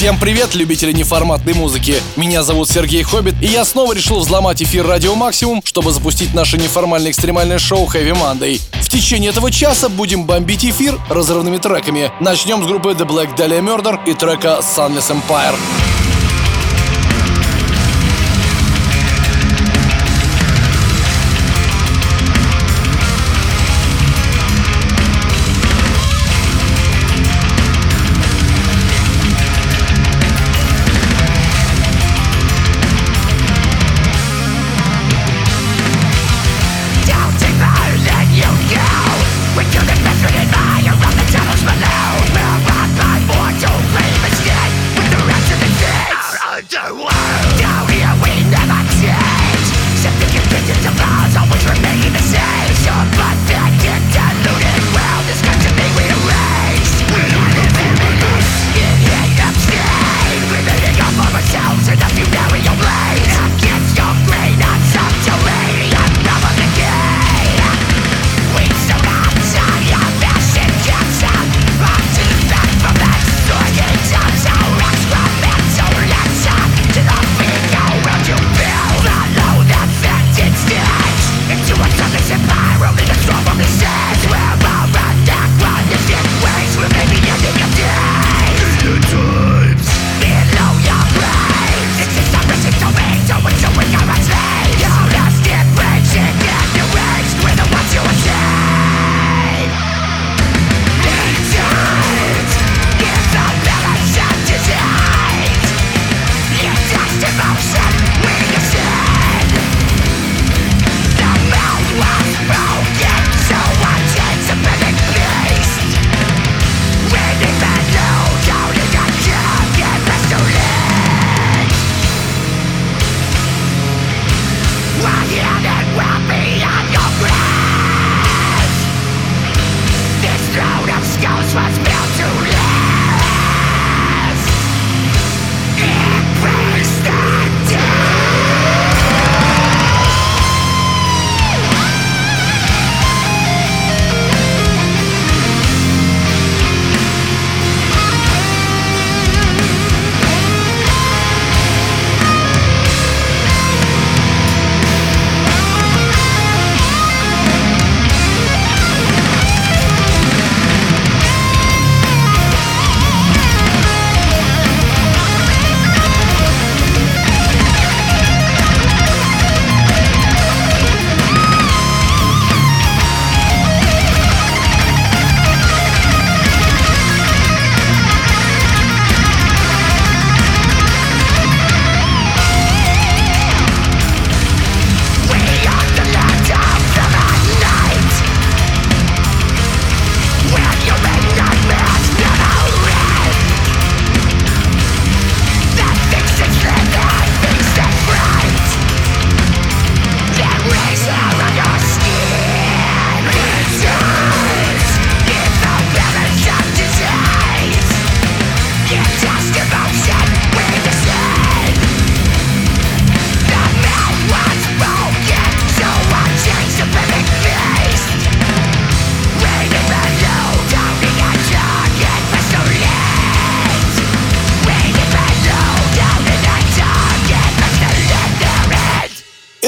Всем привет, любители неформатной музыки. Меня зовут Сергей Хоббит, и я снова решил взломать эфир Радио Максимум, чтобы запустить наше неформальное экстремальное шоу Heavy Monday. В течение этого часа будем бомбить эфир разрывными треками. Начнем с группы The Black Dahlia Murder и трека Sunless Empire.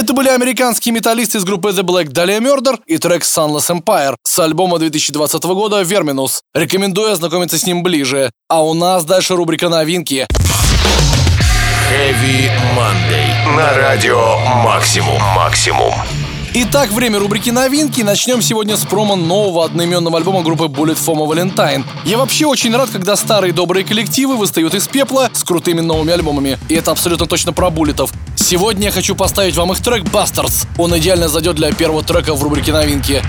Это были американские металлисты из группы The Black Dahlia Murder и трек Sunless Empire с альбома 2020 года Verminus. Рекомендую ознакомиться с ним ближе. А у нас дальше рубрика новинки. Heavy Monday на радио Максимум. Максимум. Итак, время рубрики новинки. Начнем сегодня с промо нового одноименного альбома группы Bullet Foam Valentine. Я вообще очень рад, когда старые добрые коллективы выстают из пепла с крутыми новыми альбомами. И это абсолютно точно про буллетов. Сегодня я хочу поставить вам их трек Bastards. Он идеально зайдет для первого трека в рубрике новинки.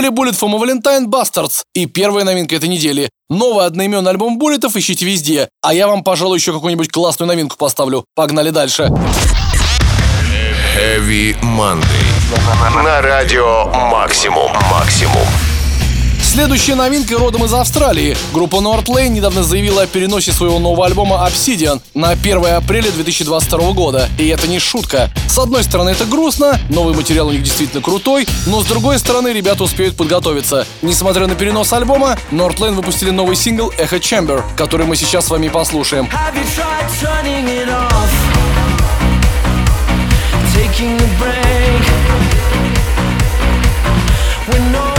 Были Bullet from a Valentine Bastards и первая новинка этой недели. Новый одноименный альбом Буллетов ищите везде. А я вам, пожалуй, еще какую-нибудь классную новинку поставлю. Погнали дальше. Heavy Monday. На радио Максимум. Максимум. Следующая новинка родом из Австралии. Группа Northlane недавно заявила о переносе своего нового альбома Obsidian на 1 апреля 2022 года. И это не шутка. С одной стороны это грустно, новый материал у них действительно крутой, но с другой стороны ребята успеют подготовиться. Несмотря на перенос альбома, Northlane выпустили новый сингл Echo Chamber, который мы сейчас с вами послушаем. Taking a break when no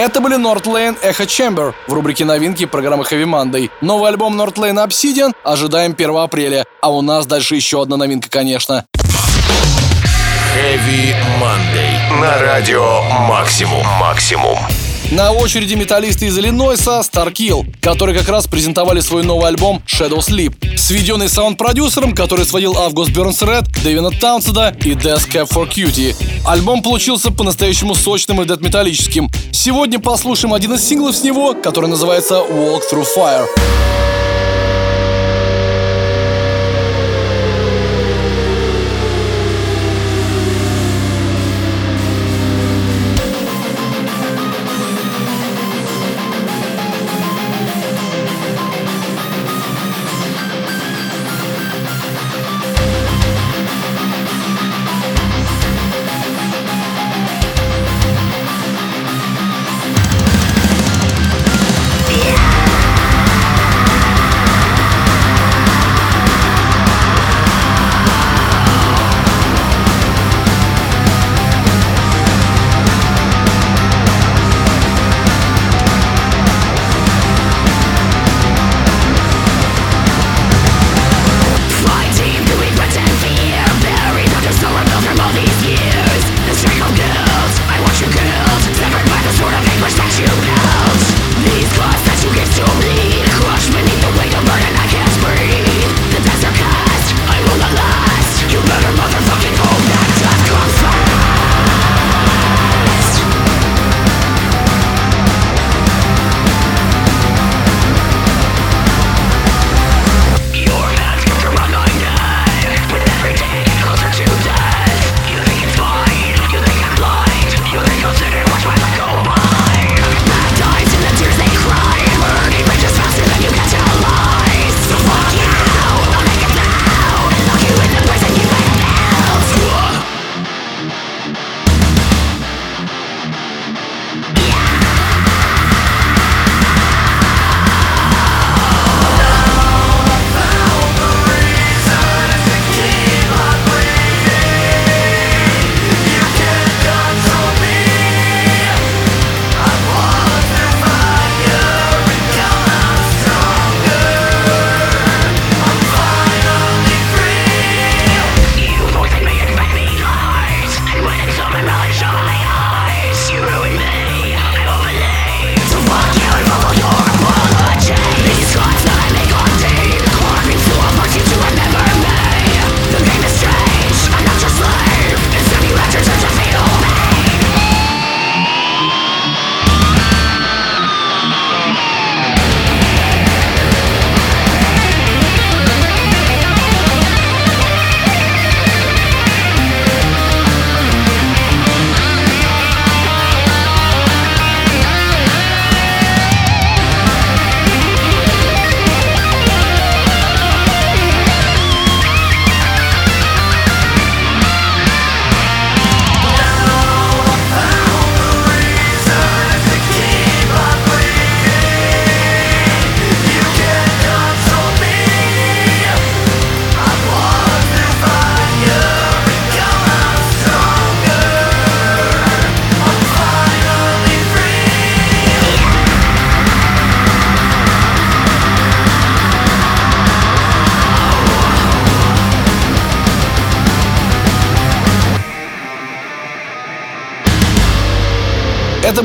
Это были Northlane Echo Chamber в рубрике новинки программы Heavy Monday. Новый альбом Northlane Obsidian ожидаем 1 апреля. А у нас дальше еще одна новинка, конечно. Heavy Monday. На радио Максимум. Максимум. На очереди металлисты из Иллинойса Starkill, которые как раз презентовали свой новый альбом Shadow Sleep, сведенный саунд-продюсером, который сводил Август Бернс Ред, Дэвина Таунсенда и Death Cab for Cutie. Альбом получился по-настоящему сочным и дед-металлическим. Сегодня послушаем один из синглов с него, который называется Walk Through Fire.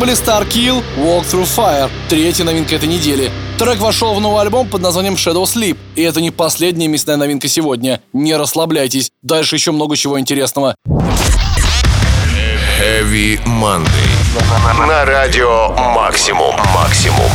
Были Star Kill, Walk Through Fire, третья новинка этой недели. Трек вошел в новый альбом под названием Shadow Sleep. И это не последняя мясная новинка сегодня. Не расслабляйтесь, дальше еще много чего интересного. Heavy Monday. На радио Максимум. Максимум.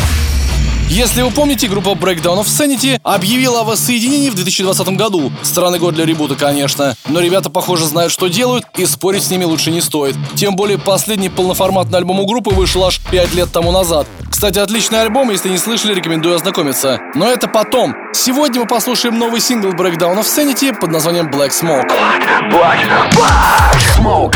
Если вы помните, группа Breakdown of Sanity объявила о воссоединении в 2020 году. Странный год для ребута, конечно. Но ребята, похоже, знают, что делают, и спорить с ними лучше не стоит. Тем более, последний полноформатный альбом у группы вышел аж 5 лет тому назад. Кстати, отличный альбом, если не слышали, рекомендую ознакомиться. Но это потом. Сегодня мы послушаем новый сингл Breakdown of Sanity под названием Black Smoke. Black, black, black smoke.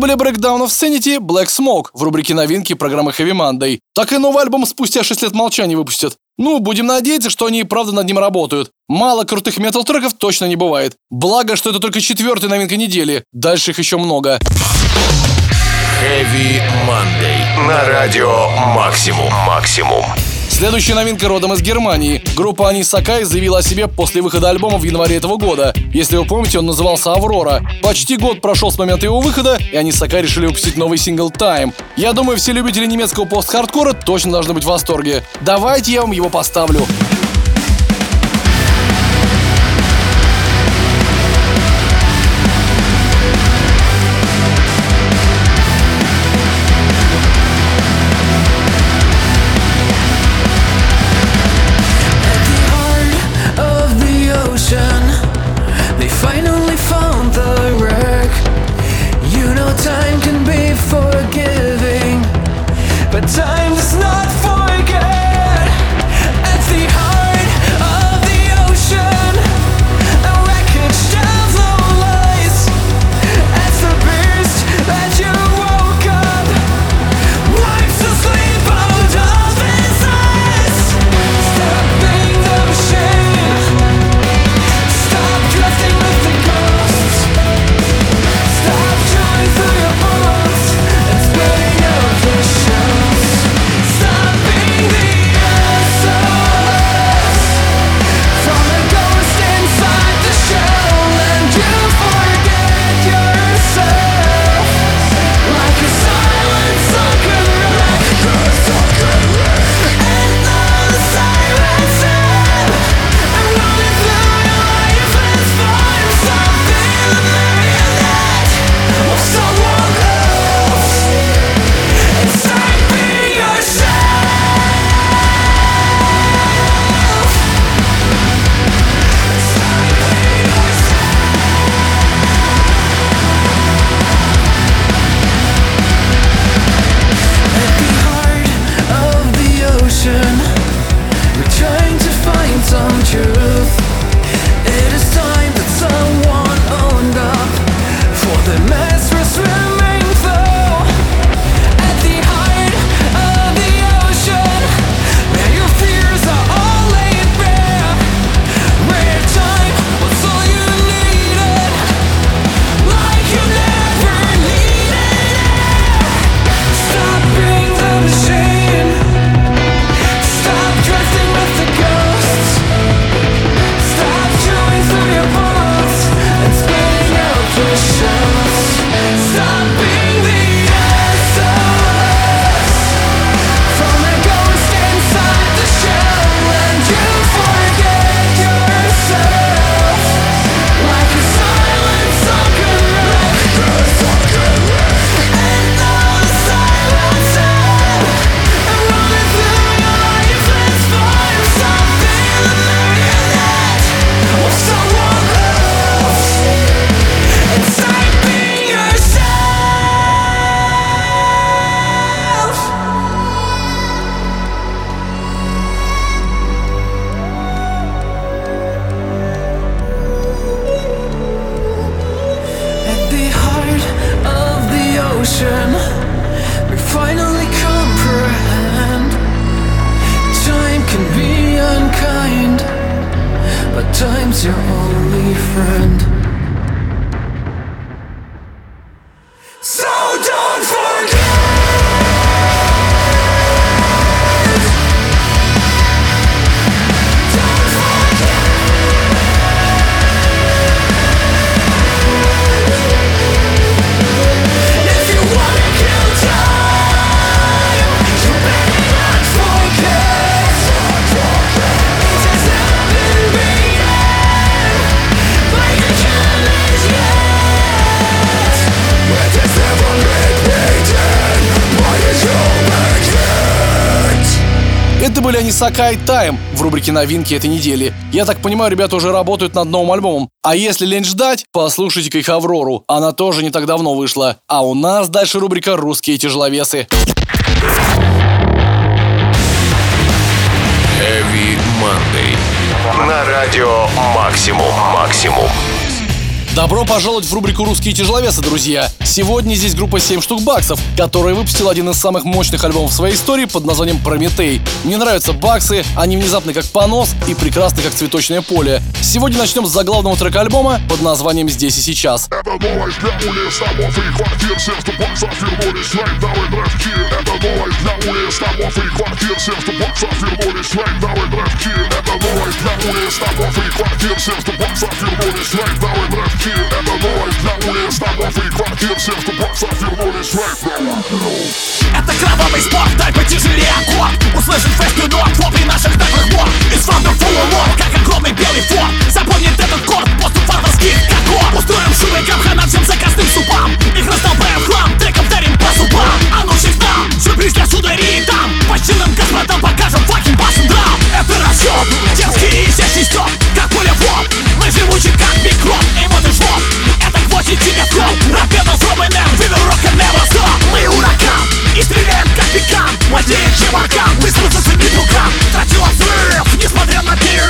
Были Breakdown of Sanity, Black Smoke в рубрике новинки программы Heavy Monday. Так и новый альбом спустя 6 лет молчания выпустят. Ну, будем надеяться, что они и правда над ним работают. Мало крутых метал-треков точно не бывает. Благо, что это только четвертая новинка недели. Дальше их еще много. Heavy Monday. На радио Максимум. Максимум. Следующая новинка родом из Германии. Группа Ани Сакай заявила о себе после выхода альбома в январе этого года. Если вы помните, он назывался «Аврора». Почти год прошел с момента его выхода, и Ани Сакай решили выпустить новый сингл «Time». Я думаю, все любители немецкого пост-хардкора точно должны быть в восторге. Давайте я вам его поставлю. Они Сакай Тайм в рубрике новинки этой недели. Я так понимаю, ребята уже работают над новым альбомом. А если лень ждать, послушайте-ка их Аврору. Она тоже не так давно вышла. А у нас дальше рубрика «Русские тяжеловесы». Heavy Monday. На радио «Максимум». «Максимум». Добро пожаловать в рубрику «Русские тяжеловесы», друзья! Сегодня здесь группа 7 штук баксов, которая выпустила один из самых мощных альбомов в своей истории под названием «Прометей». Мне нравятся баксы, они внезапны как понос и прекрасны как цветочное поле. Сегодня начнем с заглавного трека альбома под названием «Здесь и сейчас». Это новость для улиц, домов и квартир что баксов вернулись, лайкдауны драйвки Это новость для улиц, домов и квартир что баксов вернулись, лайкдауны драйвки Это новость для улиц, домов и квартир что баксов вернулись, лайкдауны драйвки квартир Это новость для улиц, домов и квартир Всем, кто вернулись Это кровавый спорт, дай потяжелее аккорд Услышит фесту нот, хлопай наших наглых мор. Из Wonderful Lord, как огромный белый форт. Запомнит этот корт, поступ варварских когорт Устроим шумы капхана всем заказным супам. Их раздолбаем хлам, треком дарим по зубам. А ну всех там, сюрприз для сударей там По чинным господам покажем факин басом драм Это расчет, дерзкий и изящный стёб Как пуля в лоб, мы живучи как микроб И вот и жмот, это гвозди кол Рапеда рок and never stop Мы ураган, и стреляем как пикан Моднее, чем аркан, быстро зацени рукам Тратила взрыв, несмотря на перерыв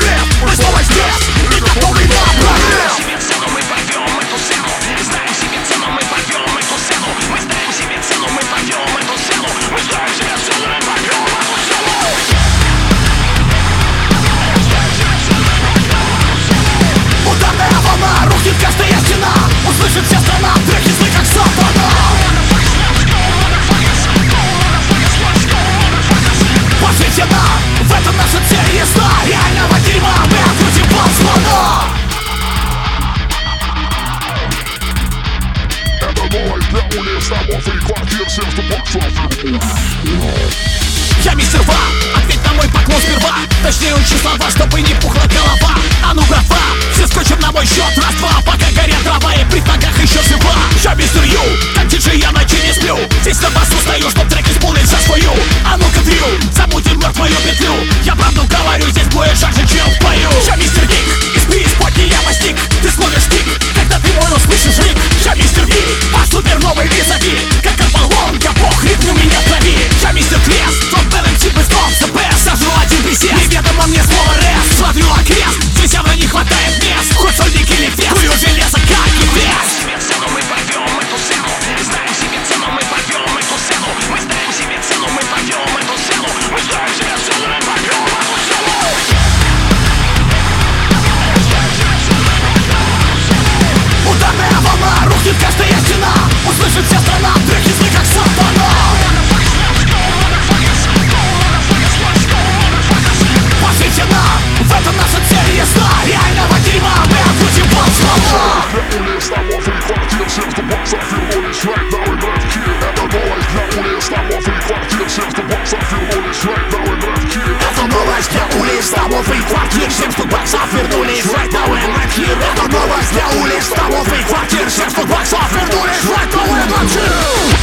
что баксов вернулись right now and right here Это новость для улиц, домов и квартир Всем, что баксов вернулись right now and right here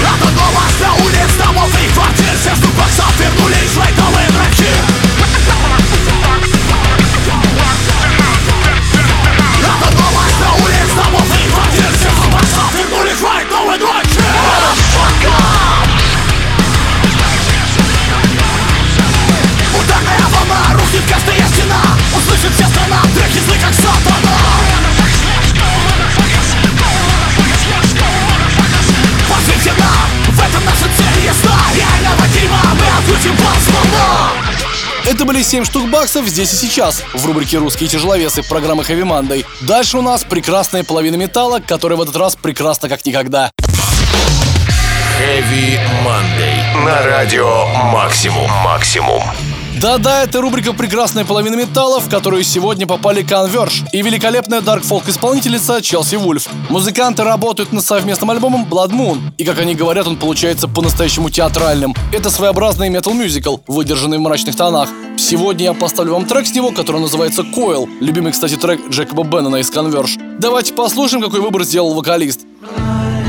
Это новость Это были 7 штук баксов здесь и сейчас в рубрике «Русские тяжеловесы» программы Heavy Monday. Дальше у нас прекрасная половина металла, которая в этот раз прекрасна как никогда. Heavy Monday. На радио Максимум. Максимум. Да-да, это рубрика «Прекрасная половина металла», в которую сегодня попали Converge и великолепная дарк-фолк-исполнительница Челси Вульф. Музыканты работают над совместным альбомом Blood Moon, и, как они говорят, он получается по-настоящему театральным. Это своеобразный метал-мюзикл, выдержанный в мрачных тонах. Сегодня я поставлю вам трек с него, который называется Coil, любимый, кстати, трек Джекоба Беннона из Converge. Давайте послушаем, какой выбор сделал вокалист. obscure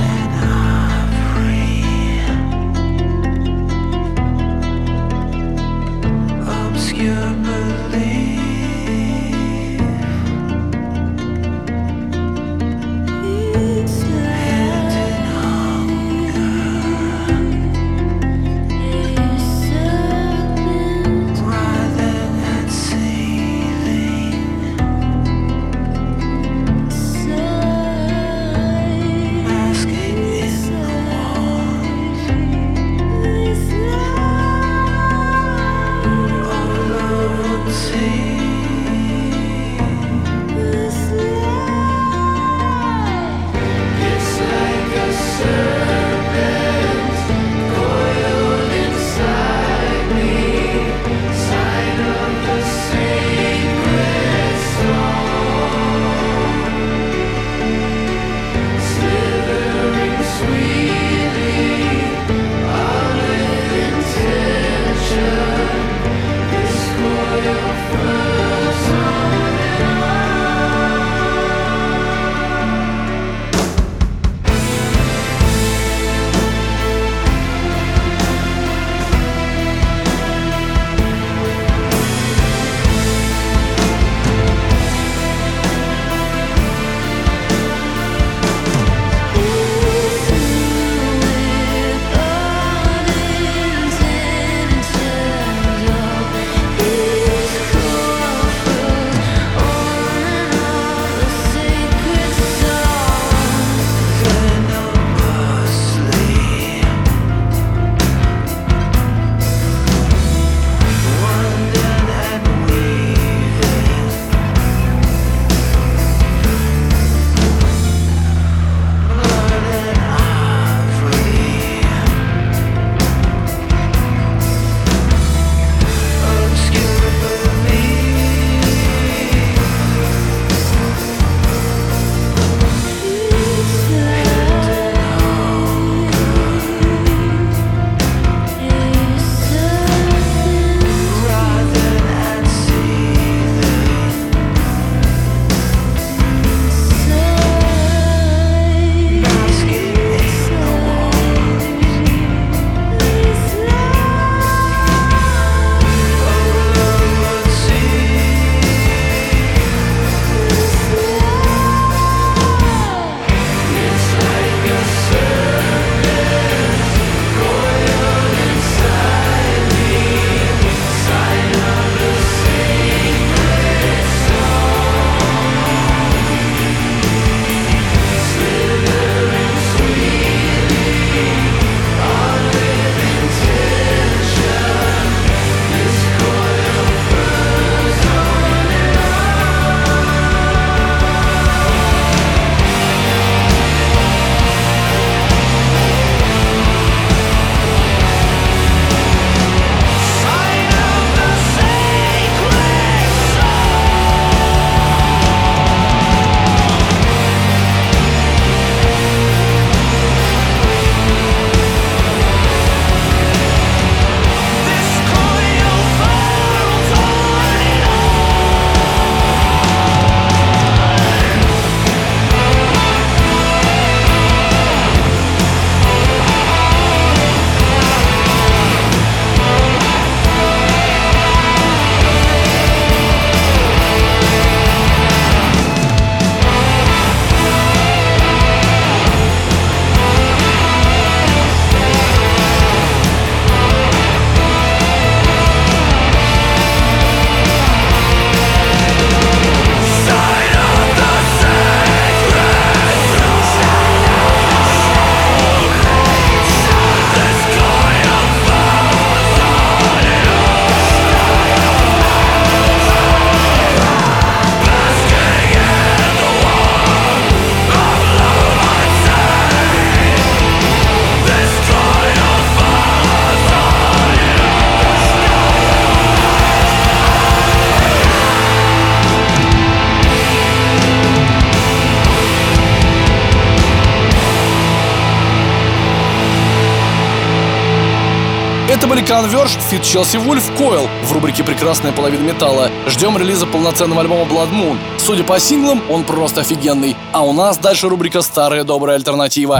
Converge, feat Челси Вульф, Coil в рубрике «Прекрасная половина металла». Ждем релиза полноценного альбома Blood Moon. Судя по синглам, он просто офигенный. А у нас дальше рубрика «Старая добрая альтернатива».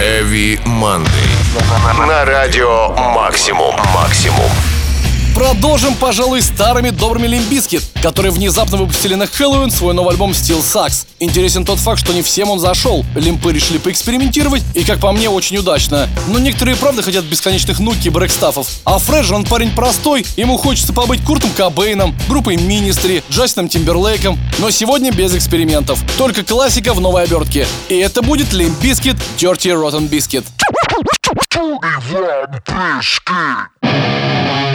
Heavy Monday. На радио Максимум. Максимум. Продолжим, пожалуй, старыми добрыми Limp Bizkit, которые внезапно выпустили на Хэллоуин свой новый альбом Still Sucks. Интересен тот факт, что не всем он зашел. Лимпы решили поэкспериментировать, и, как по мне, очень удачно. Но некоторые, правда, хотят бесконечных Nookie и Break Stuff ов. А Фред он парень простой, ему хочется побыть Куртом Кобейном, группой Ministry, Джастином Тимберлейком. Но сегодня без экспериментов. Только классика в новой обертке. И это будет Лимбискет Dirty Rotten Biscuit. I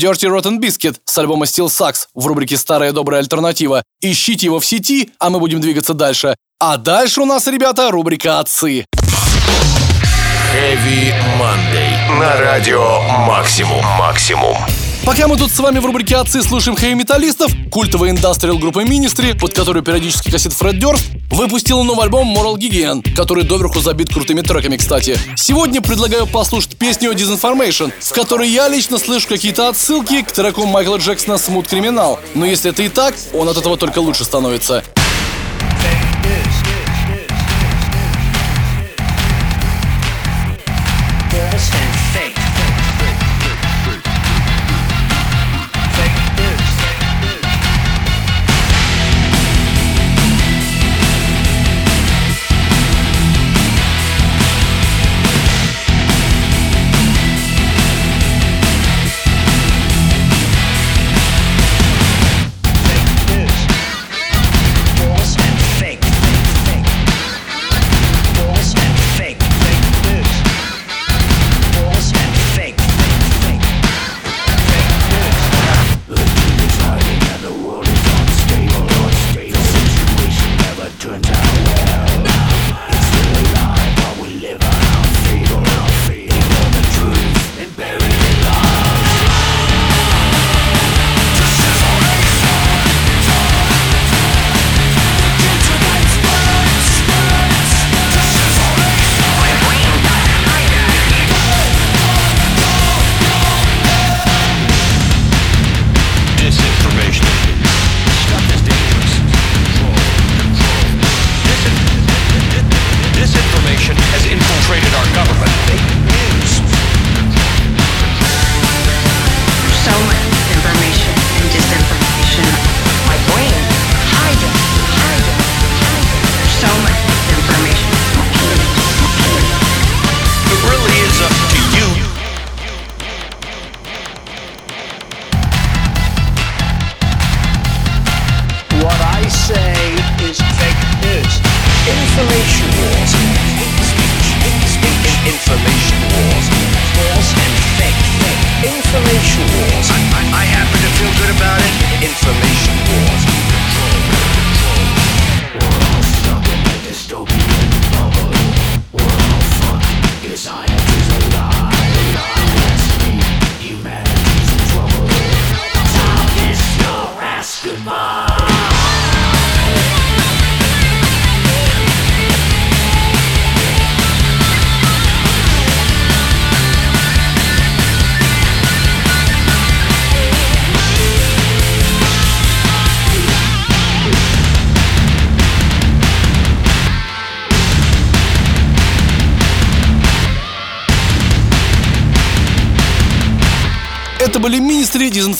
Dirty Rotten Biscuit с альбома Steel Sucks в рубрике «Старая добрая альтернатива». Ищите его в сети, а мы будем двигаться дальше. А дальше у нас, ребята, рубрика «Отцы». Heavy Monday. На радио Максимум. Максимум. Пока мы тут с вами в рубрике «Отцы» слушаем хэви-металлистов, культовая индастриал группа Ministry, под которую периодически косит Фред Дёрст, выпустила новый альбом Moral Gigan, который доверху забит крутыми треками, кстати. Сегодня предлагаю послушать песню Disinformation, в которой я лично слышу какие-то отсылки к треку Майкла Джексона «Смут Криминал». Но если это и так, он от этого только лучше становится.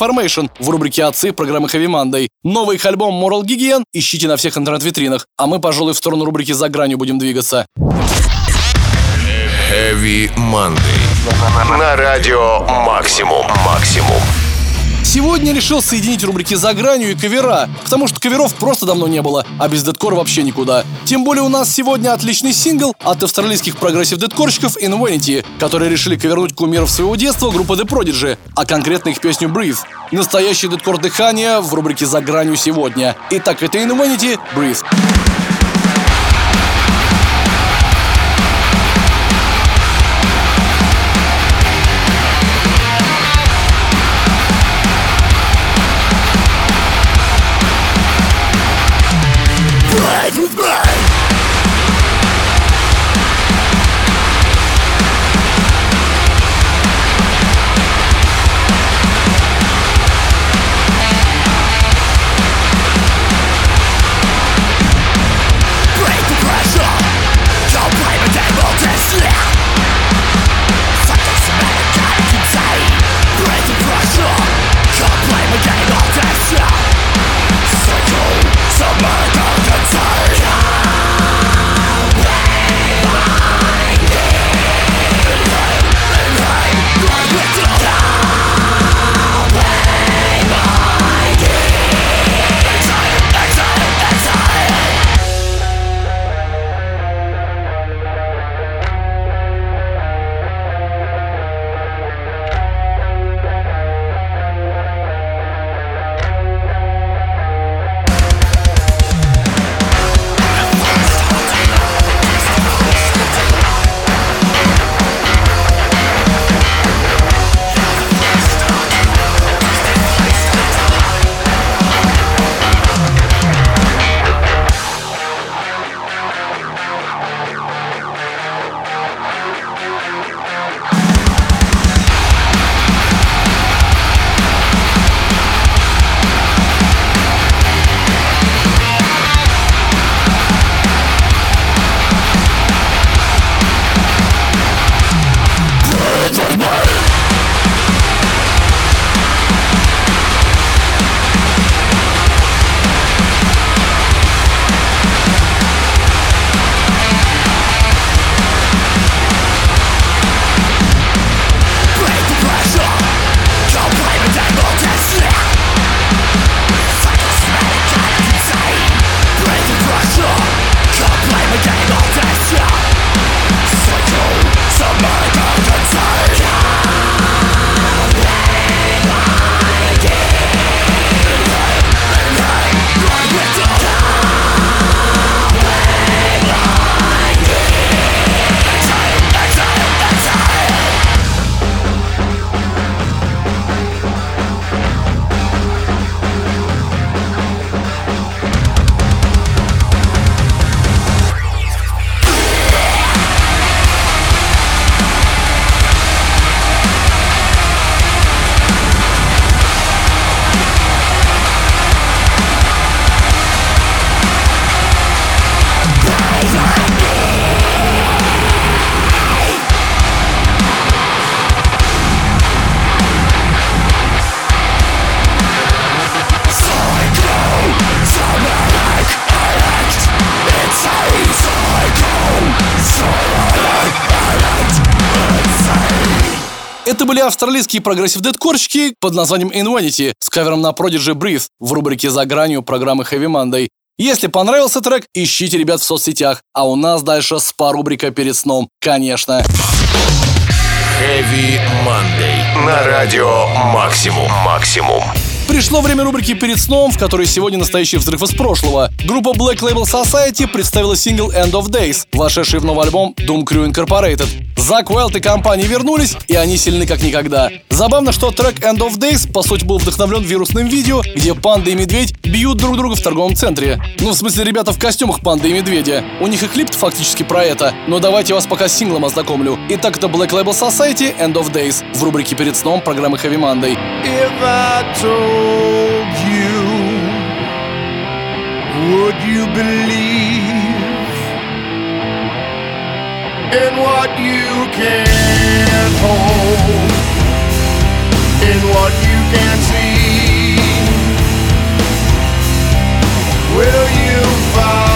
Ministry Disinformation в рубрике «Отцы» программы Heavy Monday. Новый их альбом Moral Gigian ищите на всех интернет-витринах. А мы, пожалуй, в сторону рубрики «За гранью» будем двигаться. Heavy Monday. На радио Максимум. Максимум. Сегодня решил соединить рубрики «За гранью» и кавера, потому что каверов просто давно не было, а без дедкор вообще никуда. Тем более у нас сегодня отличный сингл от австралийских прогрессив-дедкорщиков Invanity, которые решили кавернуть кумиров своего детства группы The Prodigy, а конкретно их песню Breathe. Настоящий дедкор дыхания в рубрике «За гранью» сегодня. Итак, это Invanity Breathe. Это были австралийские прогрессив-дедкорщики под названием Invanity с кавером на Prodigy Breathe в рубрике «За гранью» программы Heavy Monday. Если понравился трек, ищите ребят в соцсетях. А у нас дальше спа-рубрика перед сном, конечно. Heavy Monday. На радио Максимум. Максимум. Пришло время рубрики «Перед сном», в которой сегодня настоящий взрыв из прошлого. Группа Black Label Society представила сингл «End of Days», вошедший в новый альбом Doom Crew Incorporated. Зак Уэлт и компания вернулись, и они сильны как никогда. Забавно, что трек «End of Days» по сути был вдохновлен вирусным видео, где панда и медведь бьют друг друга в торговом центре. Ну, в смысле, ребята в костюмах панды и медведя. У них и клип фактически про это. Но давайте вас пока с синглом ознакомлю. Итак, это Black Label Society «End of Days» в рубрике «Перед сном» программы Heavy Monday. If I told told you, would you believe in what you can't hold, in what you can't see? Will you find?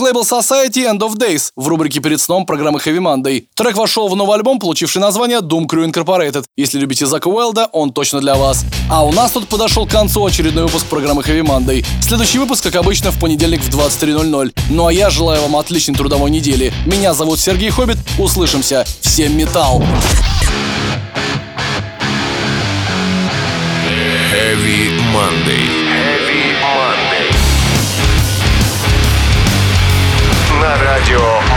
Label Society End of Days в рубрике «Перед сном» программы Heavy Monday. Трек вошел в новый альбом, получивший название Doom Crew Incorporated. Если любите Зака Уэлда, он точно для вас. А у нас тут подошел к концу очередной выпуск программы Heavy Monday. Следующий выпуск, как обычно, в понедельник в 23.00. Ну а я желаю вам отличной трудовой недели. Меня зовут Сергей Хоббит. Услышимся. Всем металл! Heavy Monday. на радио